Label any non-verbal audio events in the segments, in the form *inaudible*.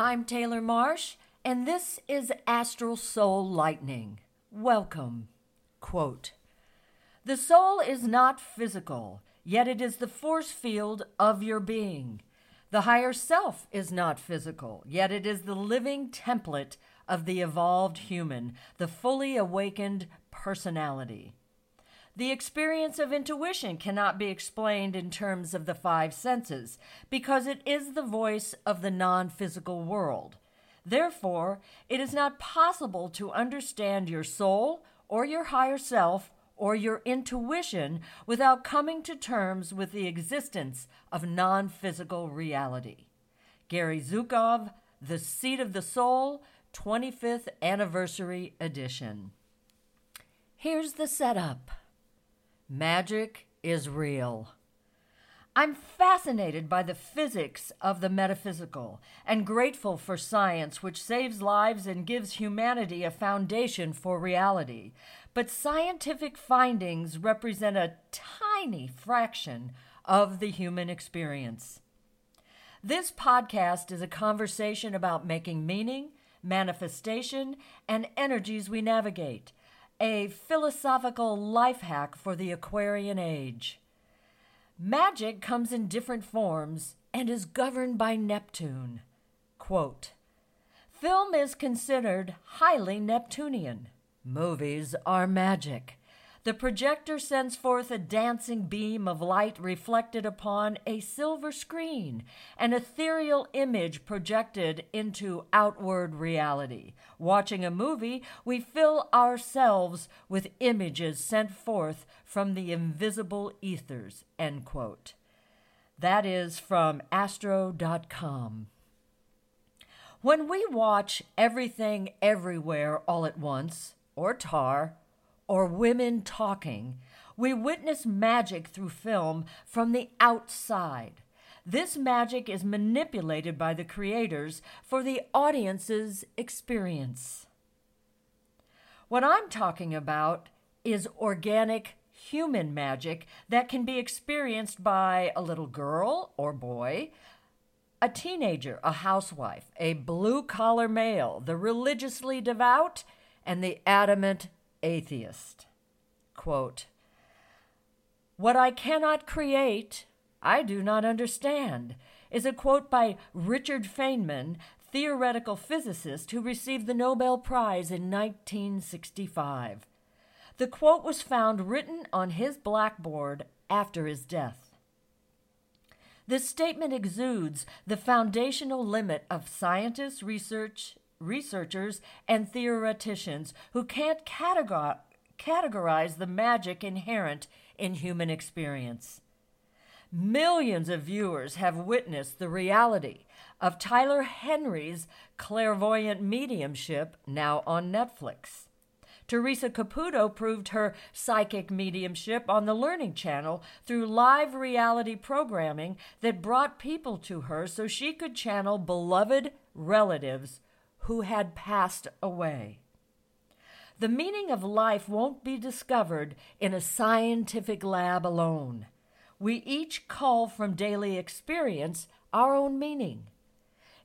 I'm Taylor Marsh, and this is Astral Soul Lightning. Welcome. Quote The soul is not physical, yet it is the force field of your being. The higher self is not physical, yet it is the living template of the evolved human, the fully awakened personality. The experience of intuition cannot be explained in terms of the five senses because it is the voice of the non physical world. Therefore, it is not possible to understand your soul or your higher self or your intuition without coming to terms with the existence of non physical reality. Gary Zukav, The Seat of the Soul, 25th Anniversary Edition. Here's the setup Magic is real. I'm fascinated by the physics of the metaphysical and grateful for science, which saves lives and gives humanity a foundation for reality. But scientific findings represent a tiny fraction of the human experience. This podcast is a conversation about making meaning, manifestation, and energies we navigate, a philosophical life hack for the Aquarian age. Magic comes in different forms and is governed by Neptune. Quote, Film is considered highly Neptunian. Movies are magic. The projector sends forth a dancing beam of light reflected upon a silver screen, an ethereal image projected into outward reality. Watching a movie, we fill ourselves with images sent forth from the invisible ethers. End quote. That is from astro.com. When we watch everything everywhere all at once, or tar, or women talking, we witness magic through film from the outside. This magic is manipulated by the creators for the audience's experience. What I'm talking about is organic human magic that can be experienced by a little girl or boy, a teenager, a housewife, a blue collar male, the religiously devout, and the adamant atheist. Quote, what I cannot create, I do not understand, is a quote by Richard Feynman, theoretical physicist who received the Nobel Prize in 1965. The quote was found written on his blackboard after his death. This statement exudes the foundational limit of scientists, research, researchers and theoreticians who can't categorize, the magic inherent in human experience. Millions of viewers have witnessed the reality of Tyler Henry's clairvoyant mediumship now on Netflix. Theresa Caputo proved her psychic mediumship on the Learning Channel through live reality programming that brought people to her so she could channel beloved relatives who had passed away. The meaning of life won't be discovered in a scientific lab alone. We each call from daily experience our own meaning.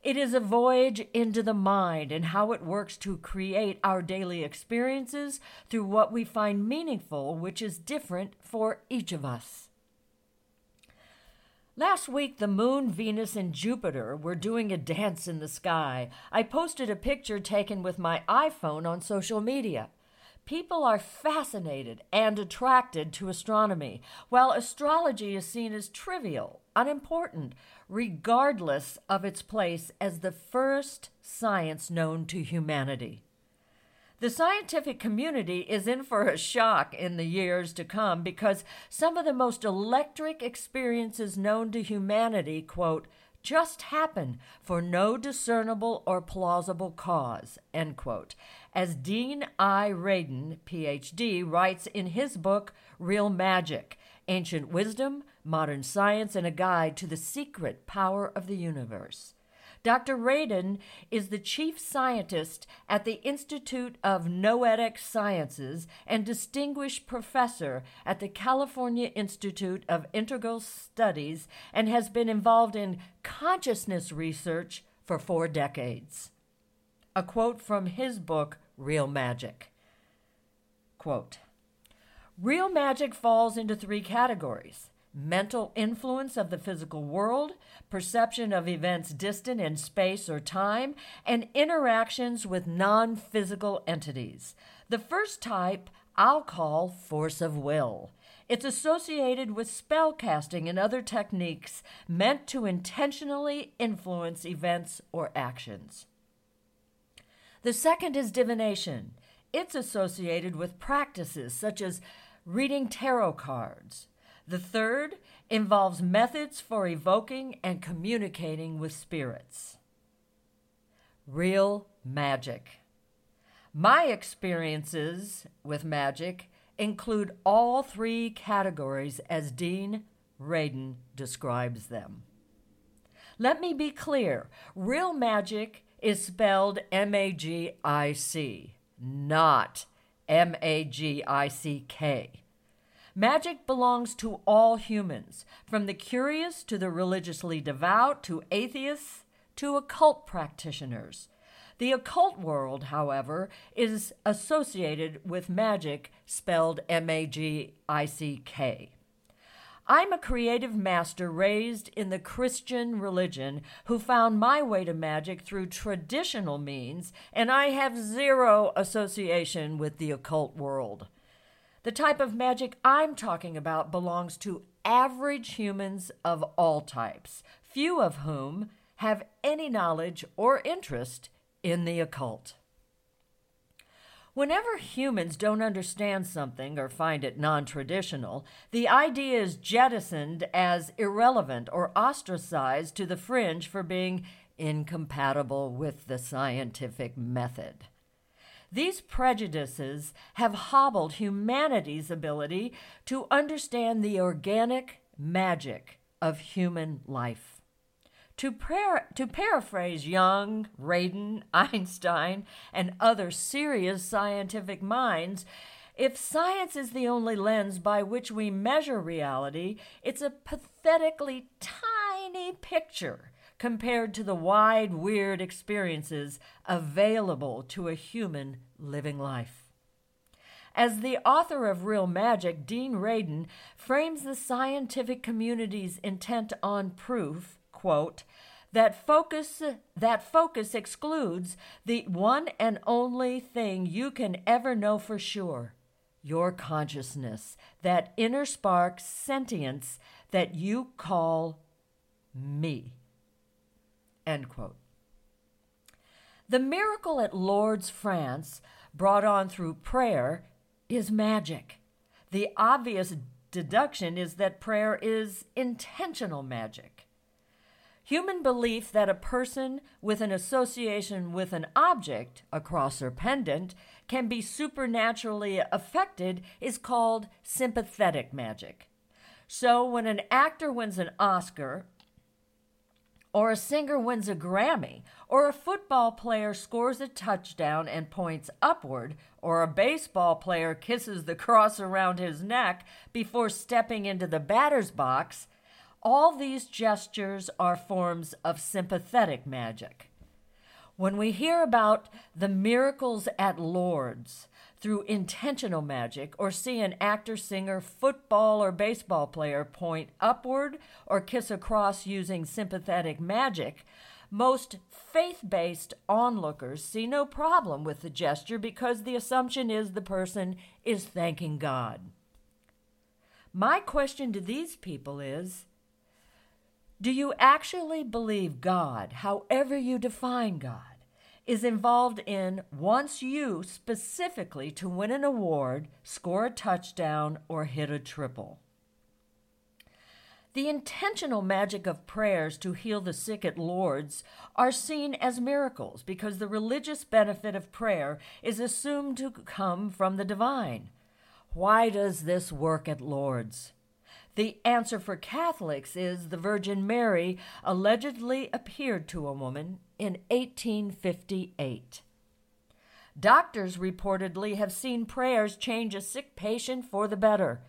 It is a voyage into the mind and how it works to create our daily experiences through what we find meaningful, which is different for each of us. Last week, the moon, Venus, and Jupiter were doing a dance in the sky. I posted a picture taken with my iPhone on social media. People are fascinated and attracted to astronomy, while astrology is seen as trivial, unimportant, regardless of its place as the first science known to humanity. The scientific community is in for a shock in the years to come because some of the most electric experiences known to humanity, quote, just happen for no discernible or plausible cause, end quote. As Dean I. Radin, PhD, writes in his book, Real Magic Ancient Wisdom, Modern Science, and a Guide to the Secret Power of the Universe. Dr. Radin is the chief scientist at the Institute of Noetic Sciences and distinguished professor at the California Institute of Integral Studies and has been involved in consciousness research for four decades. A quote from his book, Real Magic. Quote Real magic falls into three categories mental influence of the physical world, perception of events distant in space or time, and interactions with non physical entities. The first type I'll call force of will. It's associated with spell casting and other techniques meant to intentionally influence events or actions. The second is divination. It's associated with practices such as reading tarot cards. The third involves methods for evoking and communicating with spirits. Real magic. My experiences with magic include all three categories as Dean Radin describes them. Let me be clear real magic is spelled M A G I C, not M A G I C K. Magic belongs to all humans, from the curious to the religiously devout to atheists to occult practitioners. The occult world, however, is associated with magic spelled M A G I C K. I'm a creative master raised in the Christian religion who found my way to magic through traditional means, and I have zero association with the occult world. The type of magic I'm talking about belongs to average humans of all types, few of whom have any knowledge or interest in the occult. Whenever humans don't understand something or find it non traditional, the idea is jettisoned as irrelevant or ostracized to the fringe for being incompatible with the scientific method. These prejudices have hobbled humanity's ability to understand the organic magic of human life. To, par- to paraphrase Jung, Radin, *laughs* Einstein, and other serious scientific minds, if science is the only lens by which we measure reality, it's a pathetically tiny picture compared to the wide, weird experiences available to a human living life. As the author of Real Magic, Dean Radin frames the scientific community's intent on proof quote, that focus that focus excludes the one and only thing you can ever know for sure your consciousness that inner spark sentience that you call me end quote. The miracle at lourdes france brought on through prayer is magic. The obvious deduction is that prayer is intentional magic. Human belief that a person with an association with an object, a cross or pendant, can be supernaturally affected is called sympathetic magic. So when an actor wins an Oscar, or a singer wins a Grammy, or a football player scores a touchdown and points upward, or a baseball player kisses the cross around his neck before stepping into the batter's box, all these gestures are forms of sympathetic magic. When we hear about the miracles at Lourdes through intentional magic, or see an actor, singer, football, or baseball player point upward or kiss a cross using sympathetic magic, most faith based onlookers see no problem with the gesture because the assumption is the person is thanking God. My question to these people is do you actually believe God, however you define God, is involved in wants you specifically to win an award, score a touchdown, or hit a triple? The intentional magic of prayers to heal the sick at Lourdes are seen as miracles because the religious benefit of prayer is assumed to come from the divine. Why does this work at Lourdes? The answer for Catholics is the Virgin Mary allegedly appeared to a woman in 1858. Doctors reportedly have seen prayers change a sick patient for the better.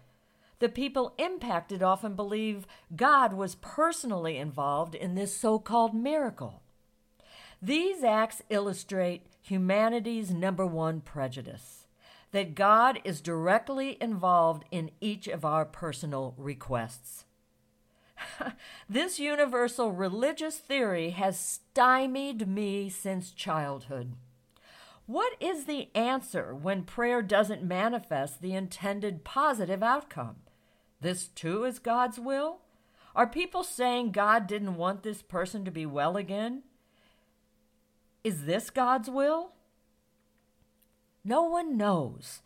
The people impacted often believe God was personally involved in this so called miracle. These acts illustrate humanity's number one prejudice that God is directly involved in each of our personal requests. *laughs* this universal religious theory has stymied me since childhood. What is the answer when prayer doesn't manifest the intended positive outcome? This too is God's will? Are people saying God didn't want this person to be well again? Is this God's will? No one knows.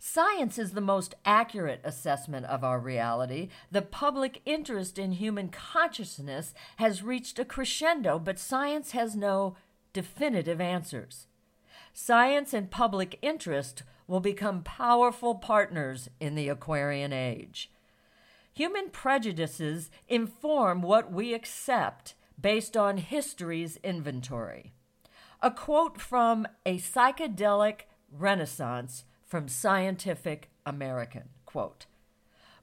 Science is the most accurate assessment of our reality. The public interest in human consciousness has reached a crescendo, but science has no definitive answers. Science and public interest will become powerful partners in the Aquarian age. Human prejudices inform what we accept based on history's inventory. A quote from A Psychedelic Renaissance from Scientific American quote,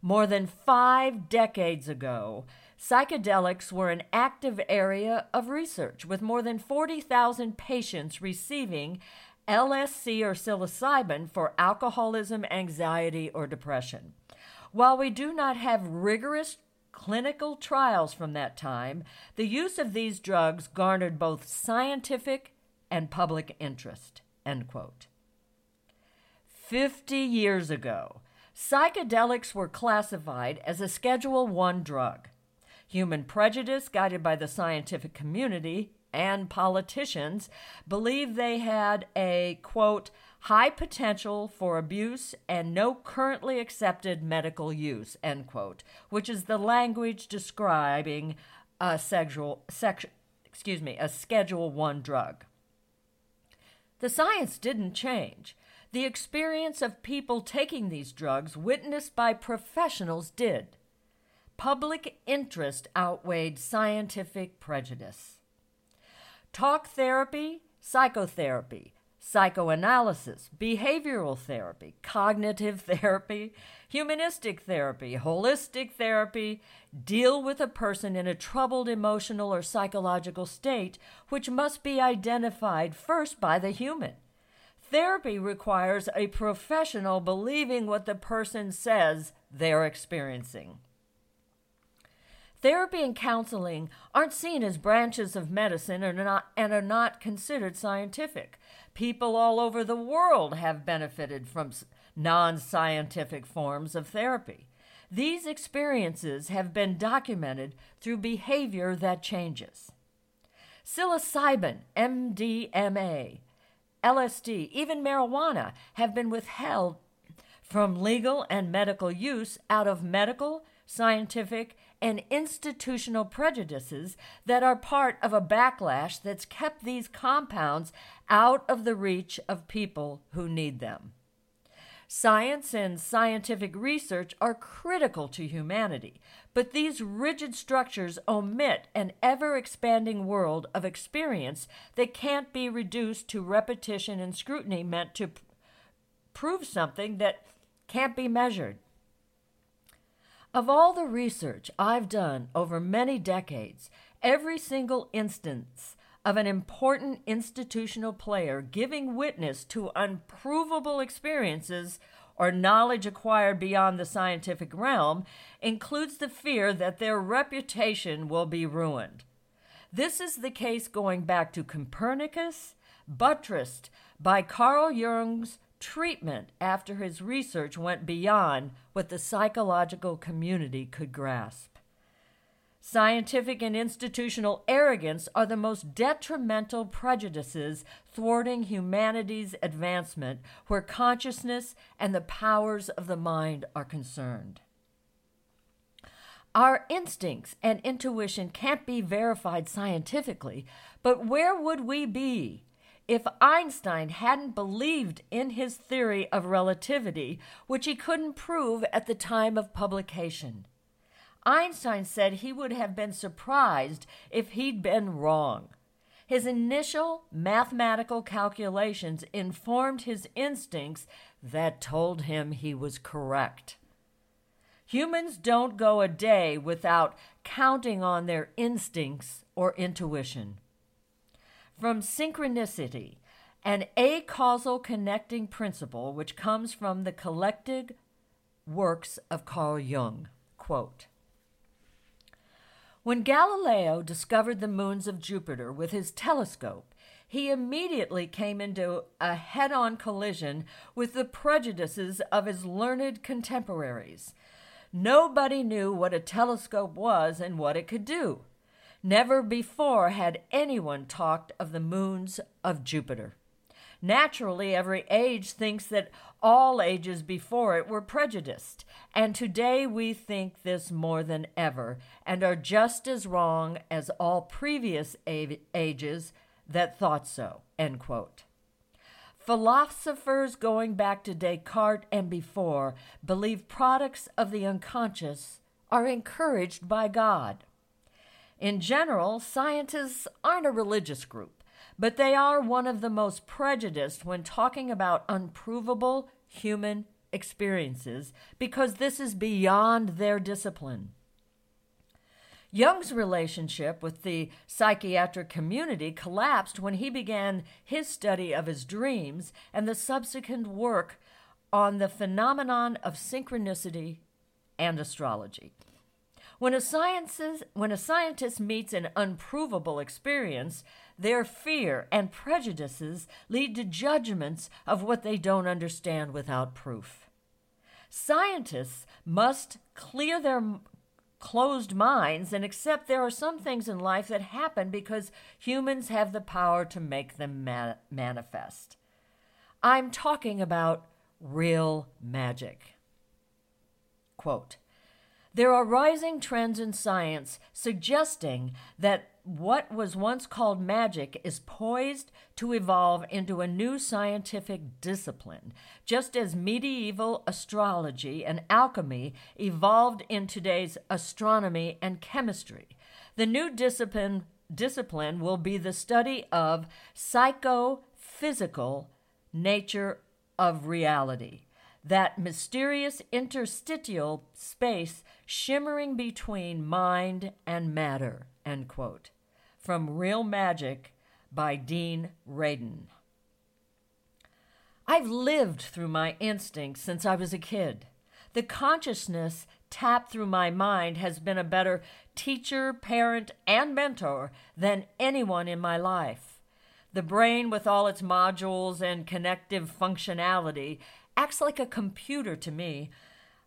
More than five decades ago, psychedelics were an active area of research, with more than 40,000 patients receiving LSD or psilocybin for alcoholism, anxiety, or depression. While we do not have rigorous clinical trials from that time, the use of these drugs garnered both scientific and public interest. End quote. 50 years ago, psychedelics were classified as a Schedule 1 drug. Human prejudice, guided by the scientific community and politicians, believed they had a, quote, high potential for abuse and no currently accepted medical use, end quote, which is the language describing a sexual, sex, excuse me, a Schedule 1 drug. The science didn't change. The experience of people taking these drugs, witnessed by professionals, did. Public interest outweighed scientific prejudice. Talk therapy, psychotherapy, psychoanalysis, behavioral therapy, cognitive *laughs* therapy, humanistic therapy, holistic therapy deal with a person in a troubled emotional or psychological state, which must be identified first by the human. Therapy requires a professional believing what the person says they're experiencing. Therapy and counseling aren't seen as branches of medicine and are not, and are not considered scientific. People all over the world have benefited from non scientific forms of therapy. These experiences have been documented through behavior that changes. Psilocybin, MDMA, LSD, even marijuana have been withheld from legal and medical use out of medical, scientific, and institutional prejudices that are part of a backlash that's kept these compounds out of the reach of people who need them. Science and scientific research are critical to humanity, but these rigid structures omit an ever expanding world of experience that can't be reduced to repetition and scrutiny meant to prove something that can't be measured. Of all the research I've done over many decades, every single instance of an important institutional player giving witness to unprovable experiences or knowledge acquired beyond the scientific realm includes the fear that their reputation will be ruined. This is the case going back to Copernicus, buttressed by Carl Jung's treatment after his research went beyond what the psychological community could grasp. Scientific and institutional arrogance are the most detrimental prejudices thwarting humanity's advancement where consciousness and the powers of the mind are concerned. Our instincts and intuition can't be verified scientifically, but where would we be if Einstein hadn't believed in his theory of relativity, which he couldn't prove at the time of publication. Einstein said he would have been surprised if he'd been wrong. His initial mathematical calculations informed his instincts that told him he was correct. Humans don't go a day without counting on their instincts or intuition. from synchronicity, an acausal connecting principle which comes from the collected works of Carl Jung. Quote, when Galileo discovered the moons of Jupiter with his telescope, he immediately came into a head on collision with the prejudices of his learned contemporaries. Nobody knew what a telescope was and what it could do. Never before had anyone talked of the moons of Jupiter. Naturally, every age thinks that all ages before it were prejudiced, and today we think this more than ever, and are just as wrong as all previous ages that thought so. End quote. Philosophers going back to Descartes and before believe products of the unconscious are encouraged by God. In general, scientists aren't a religious group, but they are one of the most prejudiced when talking about unprovable human experiences because this is beyond their discipline. Jung's relationship with the psychiatric community collapsed when he began his study of his dreams and the subsequent work on the phenomenon of synchronicity and astrology. When a, sciences, when a scientist meets an unprovable experience, their fear and prejudices lead to judgments of what they don't understand without proof. Scientists must clear their closed minds and accept there are some things in life that happen because humans have the power to make them ma- manifest. I'm talking about real magic. Quote There are rising trends in science suggesting that what was once called magic is poised to evolve into a new scientific discipline, just as medieval astrology and alchemy evolved in today's astronomy and chemistry. The new discipline, discipline will be the study of psychophysical nature of reality, that mysterious interstitial space shimmering between mind and matter. End quote from Real Magic by Dean Radin. I've lived through my instincts since I was a kid. The consciousness tapped through my mind has been a better teacher, parent, and mentor than anyone in my life. The brain, with all its modules and connective functionality, acts like a computer to me.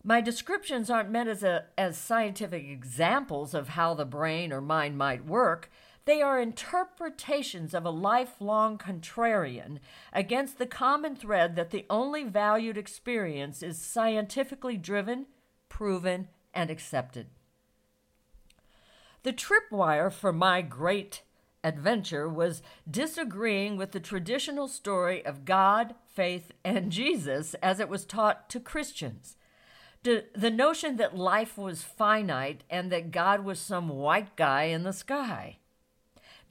My descriptions aren't meant as, a, as scientific examples of how the brain or mind might work. They are interpretations of a lifelong contrarian against the common thread that the only valued experience is scientifically driven, proven, and accepted. The tripwire for my great adventure was disagreeing with the traditional story of God, faith, and Jesus as it was taught to Christians. The, notion that life was finite and that God was some white guy in the sky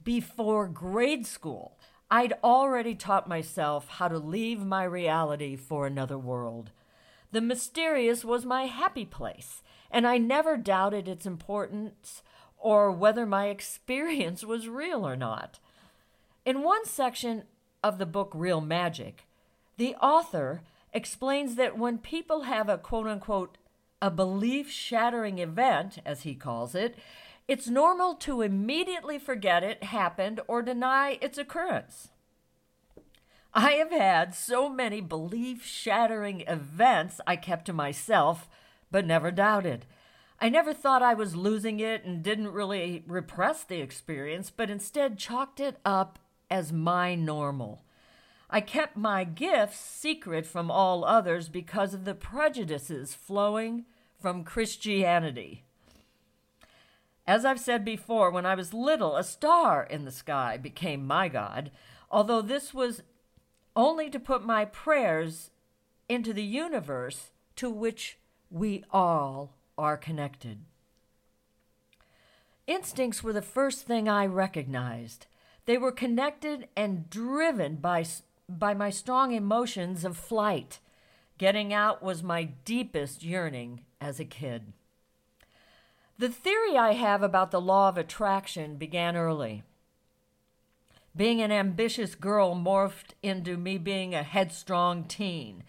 before grade school, I'd already taught myself how to leave my reality for another world. The mysterious was my happy place, and I never doubted its importance or whether my *laughs* experience was real or not. In one section of the book Real Magic, the author explains that when people have a quote unquote a belief shattering event, as he calls it, it's normal to immediately forget it happened or deny its occurrence. I have had so many belief shattering events I kept to myself, but never doubted. I never thought I was losing it and didn't really repress the experience, but instead chalked it up as my normal. I kept my gifts secret from all others because of the prejudices flowing from Christianity. As I've said before, when I was little, a star in the sky became my God, although this was only to put my prayers into the universe to which we all are connected. Instincts were the first thing I recognized. They were connected and driven by, by my strong emotions of flight. Getting out was my deepest yearning as a kid. The theory I have about the law of attraction began early. Being an ambitious girl morphed into me being a headstrong teen.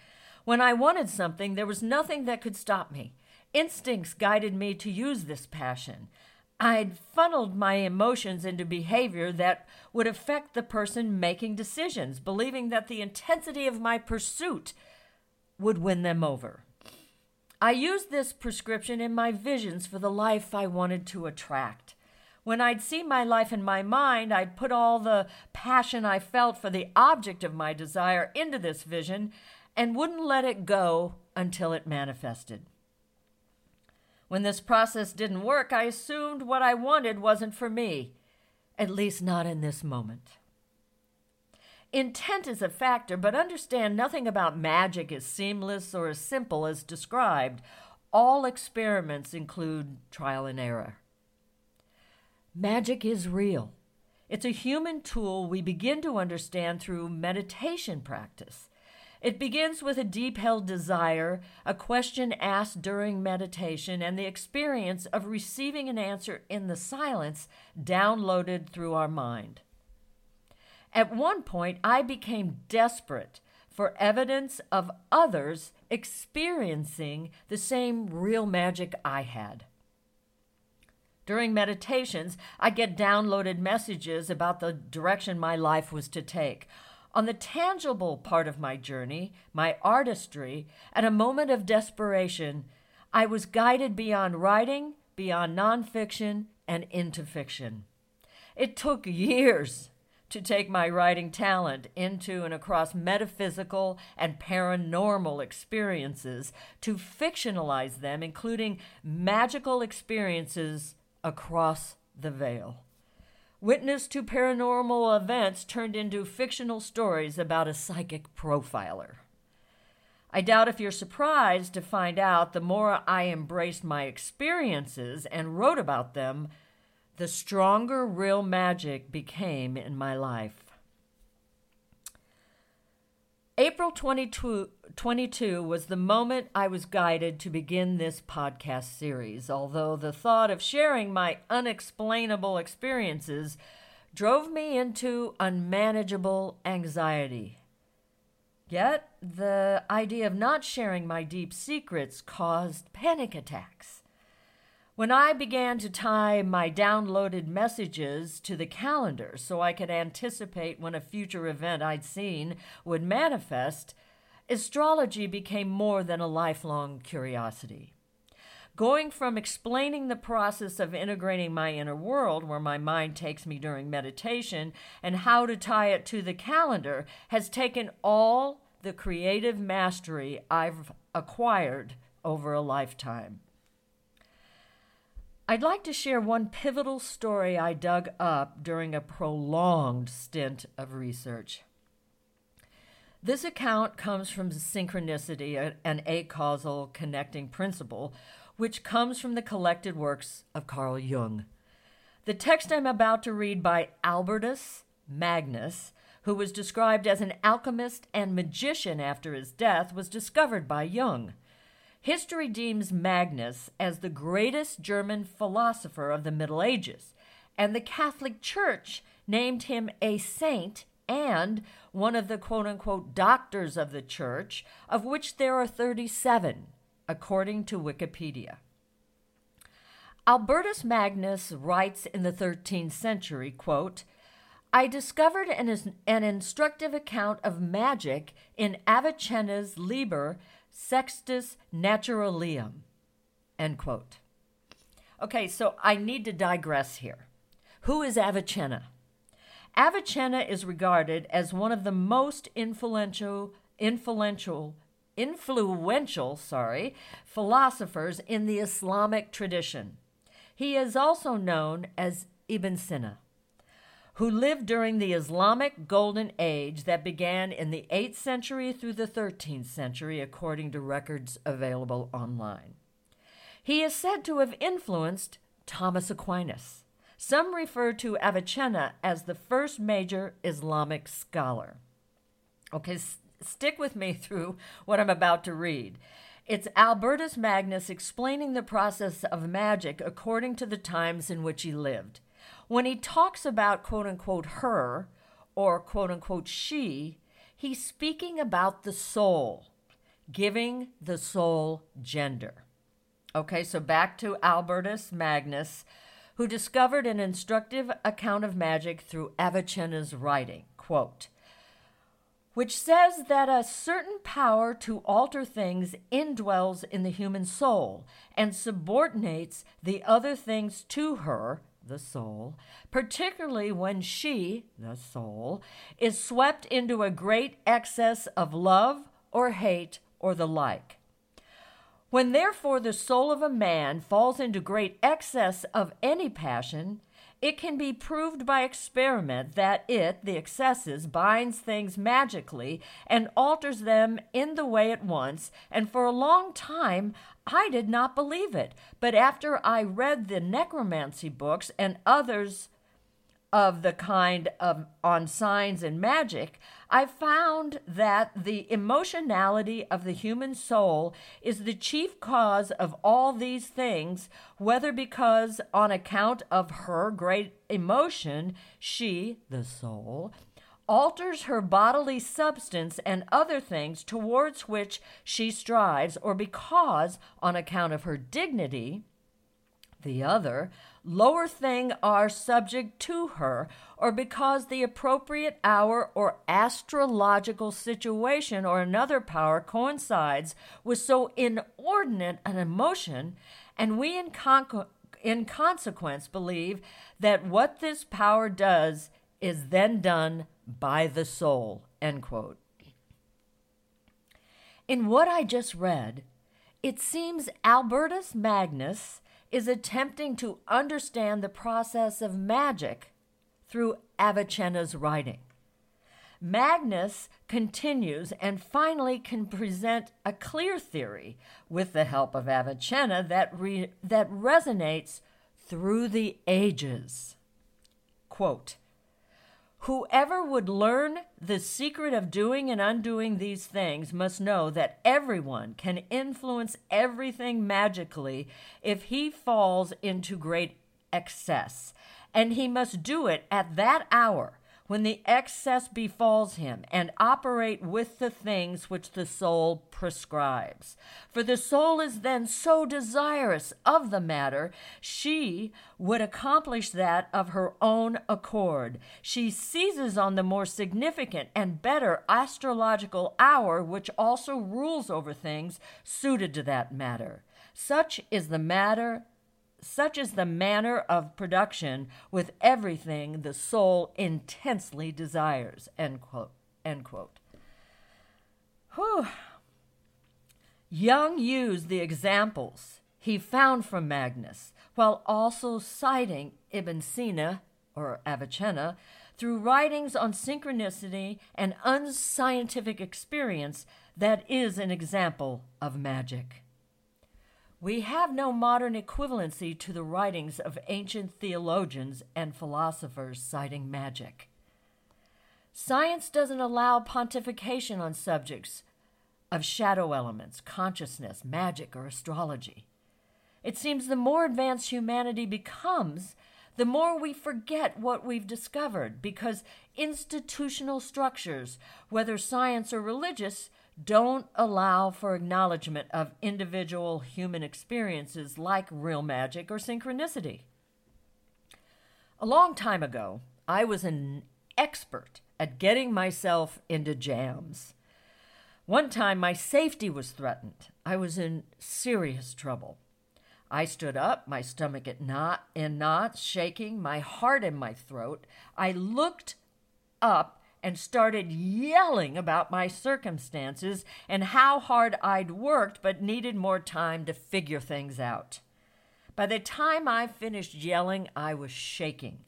When I wanted something, there was nothing that could stop me. Instincts guided me to use this passion. I'd funneled my emotions into behavior that would affect the person making decisions, believing that the intensity of my pursuit would win them over. I used this prescription in my visions for the life I wanted to attract. When I'd see my life in my mind, I'd put all the passion I felt for the object of my desire into this vision and wouldn't let it go until it manifested. When this process didn't work, I assumed what I wanted wasn't for me, at least not in this moment. Intent is a factor, but understand nothing about magic is seamless or as simple as described. All experiments include trial and error. Magic is real. It's a human tool we begin to understand through meditation practice. It begins with a deep held desire, a question asked during meditation, and the experience of receiving an answer in the silence downloaded through our mind. At one point, I became desperate for evidence of others experiencing the same real magic I had. During meditations, I get downloaded messages about the direction my life was to take. On the tangible part of my journey, my artistry, at a moment of desperation, I was guided beyond writing, beyond nonfiction, and into fiction. It took years to take my writing talent into and across metaphysical and paranormal experiences to fictionalize them, including magical experiences across the veil. Witness to paranormal events turned into fictional stories about a psychic profiler. I doubt if you're surprised to find out the more I embraced my experiences and wrote about them, the stronger real magic became in my life. April 22, 22 was the moment I was guided to begin this podcast series, although the thought of sharing my unexplainable experiences drove me into unmanageable anxiety. Yet, the idea of not sharing my deep secrets caused panic attacks. When I began to tie my downloaded messages to the calendar so I could anticipate when a future event I'd seen would manifest, astrology became more than a lifelong curiosity. Going from explaining the process of integrating my inner world, where my mind takes me during meditation, and how to tie it to the calendar, has taken all the creative mastery I've acquired over a lifetime. I'd like to share one pivotal story I dug up during a prolonged stint of research. This account comes from synchronicity, an acausal connecting principle, which comes from the collected works of Carl Jung. The text I'm about to read by Albertus Magnus, who was described as an alchemist and magician after his death, was discovered by Jung. History deems Magnus as the greatest German philosopher of the Middle Ages, and the Catholic Church named him a saint and one of the quote unquote doctors of the church, of which there are 37, according to Wikipedia. Albertus Magnus writes in the 13th century, quote, I discovered an, an instructive account of magic in Avicenna's Liber Sextus Naturalium. End quote. Okay, so I need to digress here. Who is Avicenna? Avicenna is regarded as one of the most influential influential influential, sorry, philosophers in the Islamic tradition. He is also known as Ibn Sina who lived during the Islamic Golden Age that began in the 8th century through the 13th century, according to records available online. He is said to have influenced Thomas Aquinas. Some refer to Avicenna as the first major Islamic scholar. Okay, s- stick with me *laughs* through what I'm about to read. It's Albertus Magnus explaining the process of magic according to the times in which he lived when he talks about quote unquote her or quote unquote she, he's speaking about the soul, giving the soul gender. Okay, so back to Albertus Magnus, who discovered an instructive account of magic through Avicenna's writing. Quote, which says that a certain power to alter things indwells in the human soul and subordinates the other things to her, the soul, particularly when she, the soul, is swept into a great excess of love or hate or the like. When therefore the soul of a man falls into great excess of any passion, it can be proved by experiment that it, the excesses, binds things magically and alters them in the way it wants, and for a long time I did not believe it. But after I read the necromancy books and others of the kind of on signs and magic, I found that the emotionality of the human soul is the chief cause of all these things, whether because on account of her great emotion, she, the soul, alters her bodily substance and other things towards which she strives, or because, on account of her dignity, the other, lower thing are subject to her, or because the appropriate hour or astrological situation or another power coincides with so inordinate an emotion, and we in, con- in consequence believe that what this power does is then done by the soul. End quote. In what I just read, it seems Albertus Magnus is attempting to understand the process of magic through Avicenna's writing. Magnus continues and finally can present a clear theory with the help of Avicenna that, re- that resonates through the ages. Quote, Whoever would learn the secret of doing and undoing these things must know that everyone can influence everything magically if he falls into great excess. And he must do it at that hour when the excess befalls him, and operate with the things which the soul prescribes. For the soul is then so desirous of the matter, she would accomplish that of her own accord. She seizes on the more significant and better astrological hour, which also rules over things suited to that matter. Such is the matter such is the manner of production with everything the soul intensely desires. End quote. End quote. Whew. Jung used the examples he found from Magnus, while also citing Ibn Sina, or Avicenna, through writings on synchronicity and unscientific experience that is an example of magic. We have no modern equivalency to the writings of ancient theologians and philosophers citing magic. Science doesn't allow pontification on subjects of shadow elements, consciousness, magic, or astrology. It seems the more advanced humanity becomes, the more we forget what we've discovered because institutional structures, whether science or religious, don't allow for acknowledgement of individual human experiences like real magic or synchronicity. A long time ago, I was an expert at getting myself into jams. One time, my safety was threatened. I was in serious trouble. I stood up, my stomach at knot, in knots, shaking, my heart in my throat. I looked up and started yelling about my circumstances and how hard I'd worked but needed more time to figure things out. By the time I finished yelling, I was shaking.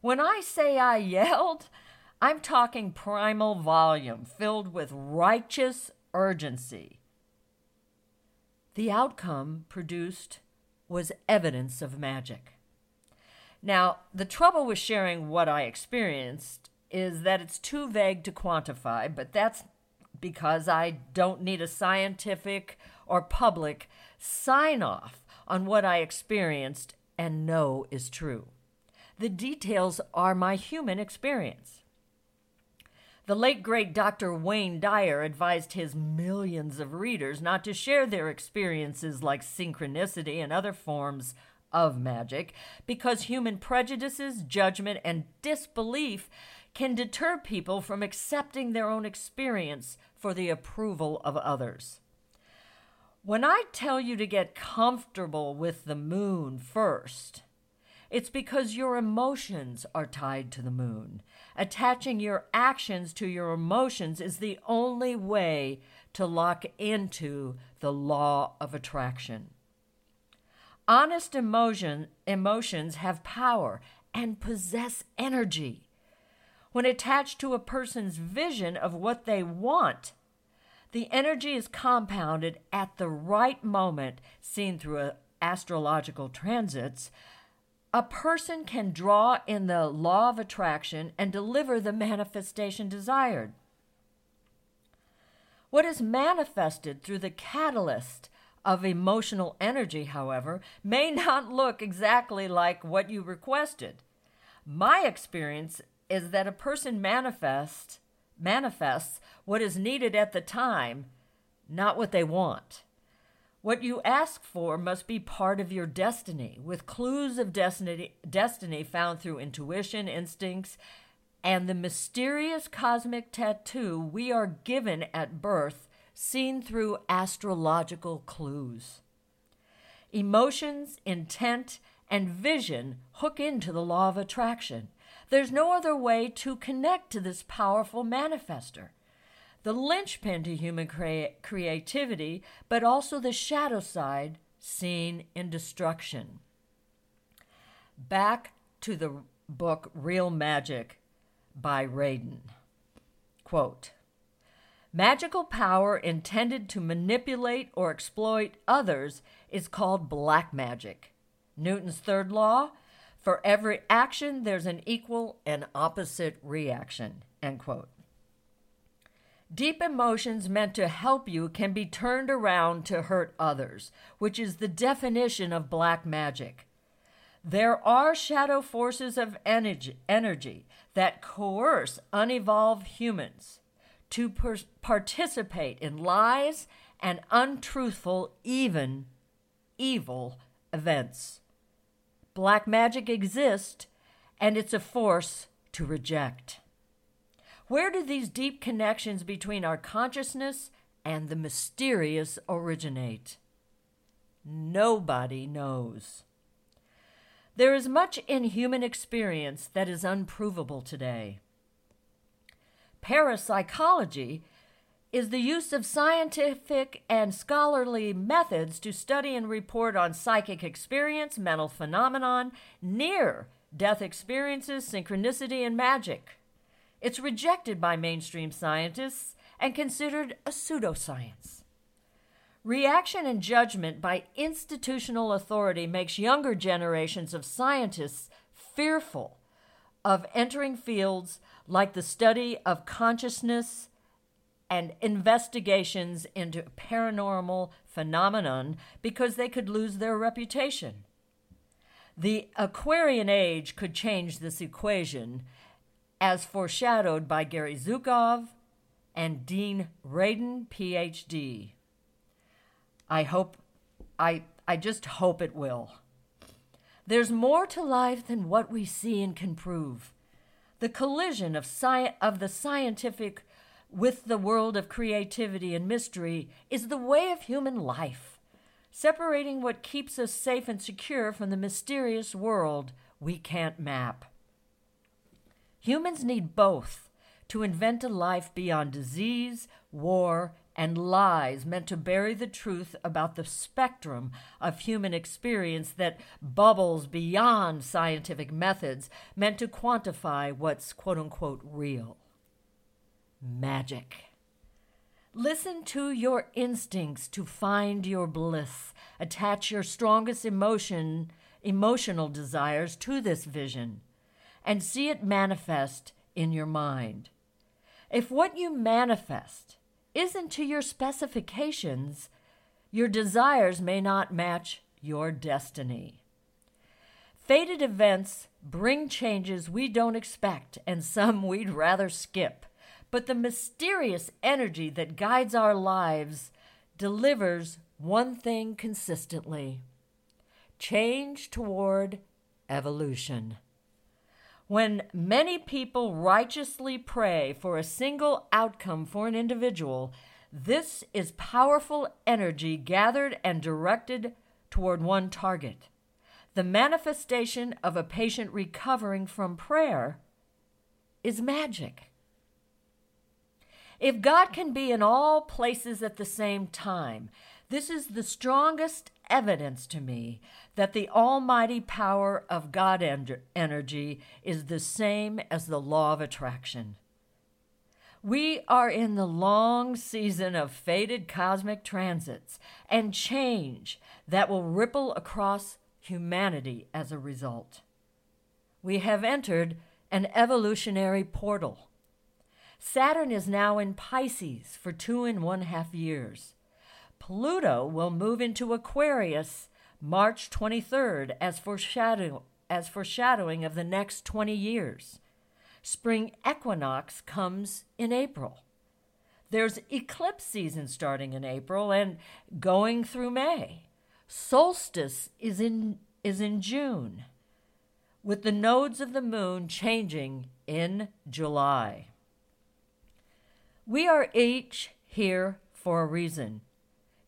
When I say I yelled, I'm talking primal volume filled with righteous urgency. The outcome produced was evidence of magic. Now, the trouble with sharing what I experienced is that it's too vague to quantify, but that's because I don't need a scientific or public sign off on what I experienced and know is true. The details are my human experience. The late great Dr. Wayne Dyer advised his millions of readers not to share their experiences like synchronicity and other forms of magic because human prejudices, judgment, and disbelief can deter people from accepting their own experience for the approval of others. When I tell you to get comfortable with the moon first, it's because your emotions are tied to the moon. Attaching your actions to your emotions is the only way to lock into the law of attraction. Honest emotion, emotions have power and possess energy. When attached to a person's vision of what they want, the energy is compounded at the right moment, seen through uh, astrological transits. A person can draw in the law of attraction and deliver the manifestation desired. What is manifested through the catalyst of emotional energy, however, may not look exactly like what you requested. My experience is that a person manifests manifests what is needed at the time, not what they want. What you ask for must be part of your destiny, with clues of destiny, destiny found through intuition, instincts, and the mysterious cosmic tattoo we are given at birth, seen through astrological clues. Emotions, intent, and vision hook into the law of attraction there's no other way to connect to this powerful manifester. The linchpin to human crea- creativity, but also the shadow side seen in destruction. Back to the book Real Magic by Radin. Quote Magical power intended to manipulate or exploit others is called black magic. Newton's third law for every action, there's an equal and opposite reaction. End quote. Deep emotions meant to help you can be turned around to hurt others, which is the definition of black magic. There are shadow forces of energy, energy that coerce unevolved humans to per- participate in lies and untruthful, even evil events. Black magic exists, and it's a force to reject. Where do these deep connections between our consciousness and the mysterious originate? Nobody knows. There is much in human experience that is unprovable today. Parapsychology is the use of scientific and scholarly methods to study and report on psychic experience, mental phenomenon, near death experiences, synchronicity, and magic. It's rejected by mainstream scientists and considered a pseudoscience. Reaction and judgment by institutional authority makes younger generations of scientists fearful of entering fields like the study of consciousness and investigations into paranormal phenomenon because they could lose their reputation. The Aquarian age could change this equation, as foreshadowed by Gary Zukav and Dean Radin, PhD. I hope, I, I just hope it will. There's more to life than what we see and can prove. The collision of, sci- of the scientific with the world of creativity and mystery is the way of human life, separating what keeps us safe and secure from the mysterious world we can't map. Humans need both to invent a life beyond disease, war, and lies meant to bury the truth about the spectrum of human experience that bubbles beyond scientific methods meant to quantify what's quote unquote real magic. Listen to your instincts to find your bliss. Attach your strongest emotion, emotional desires to this vision and see it manifest in your mind. If what you manifest isn't to your specifications, your desires may not match your destiny. Fated events bring changes we don't expect and some we'd rather skip but the mysterious energy that guides our lives delivers one thing consistently change toward evolution. When many people righteously pray for a single outcome for an individual, this is powerful energy gathered and directed toward one target. The manifestation of a patient recovering from prayer is magic. If God can be in all places at the same time, this is the strongest evidence to me that the almighty power of God en- energy is the same as the law of attraction. We are in the long season of fated cosmic transits and change that will ripple across humanity as a result. We have entered an evolutionary portal. Saturn is now in Pisces for two and one half years. Pluto will move into Aquarius March 23rd as, foreshadow, as foreshadowing of the next 20 years. Spring equinox comes in April. There's eclipse season starting in April and going through May. Solstice is in, is in June, with the nodes of the moon changing in July. We are each here for a reason.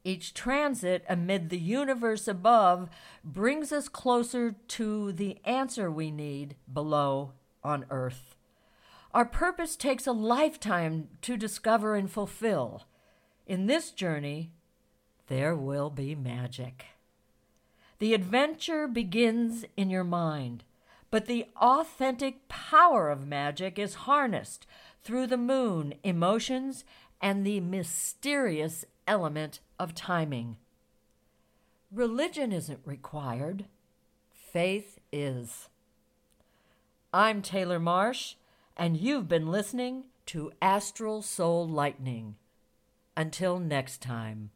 Each transit amid the universe above brings us closer to the answer we need below on earth. Our purpose takes a lifetime to discover and fulfill. In this journey, there will be magic. The adventure begins in your mind, but the authentic power of magic is harnessed through the moon, emotions, and the mysterious element of timing. Religion isn't required, faith is. I'm Taylor Marsh, and you've been listening to Astral Soul Lightning. Until next time.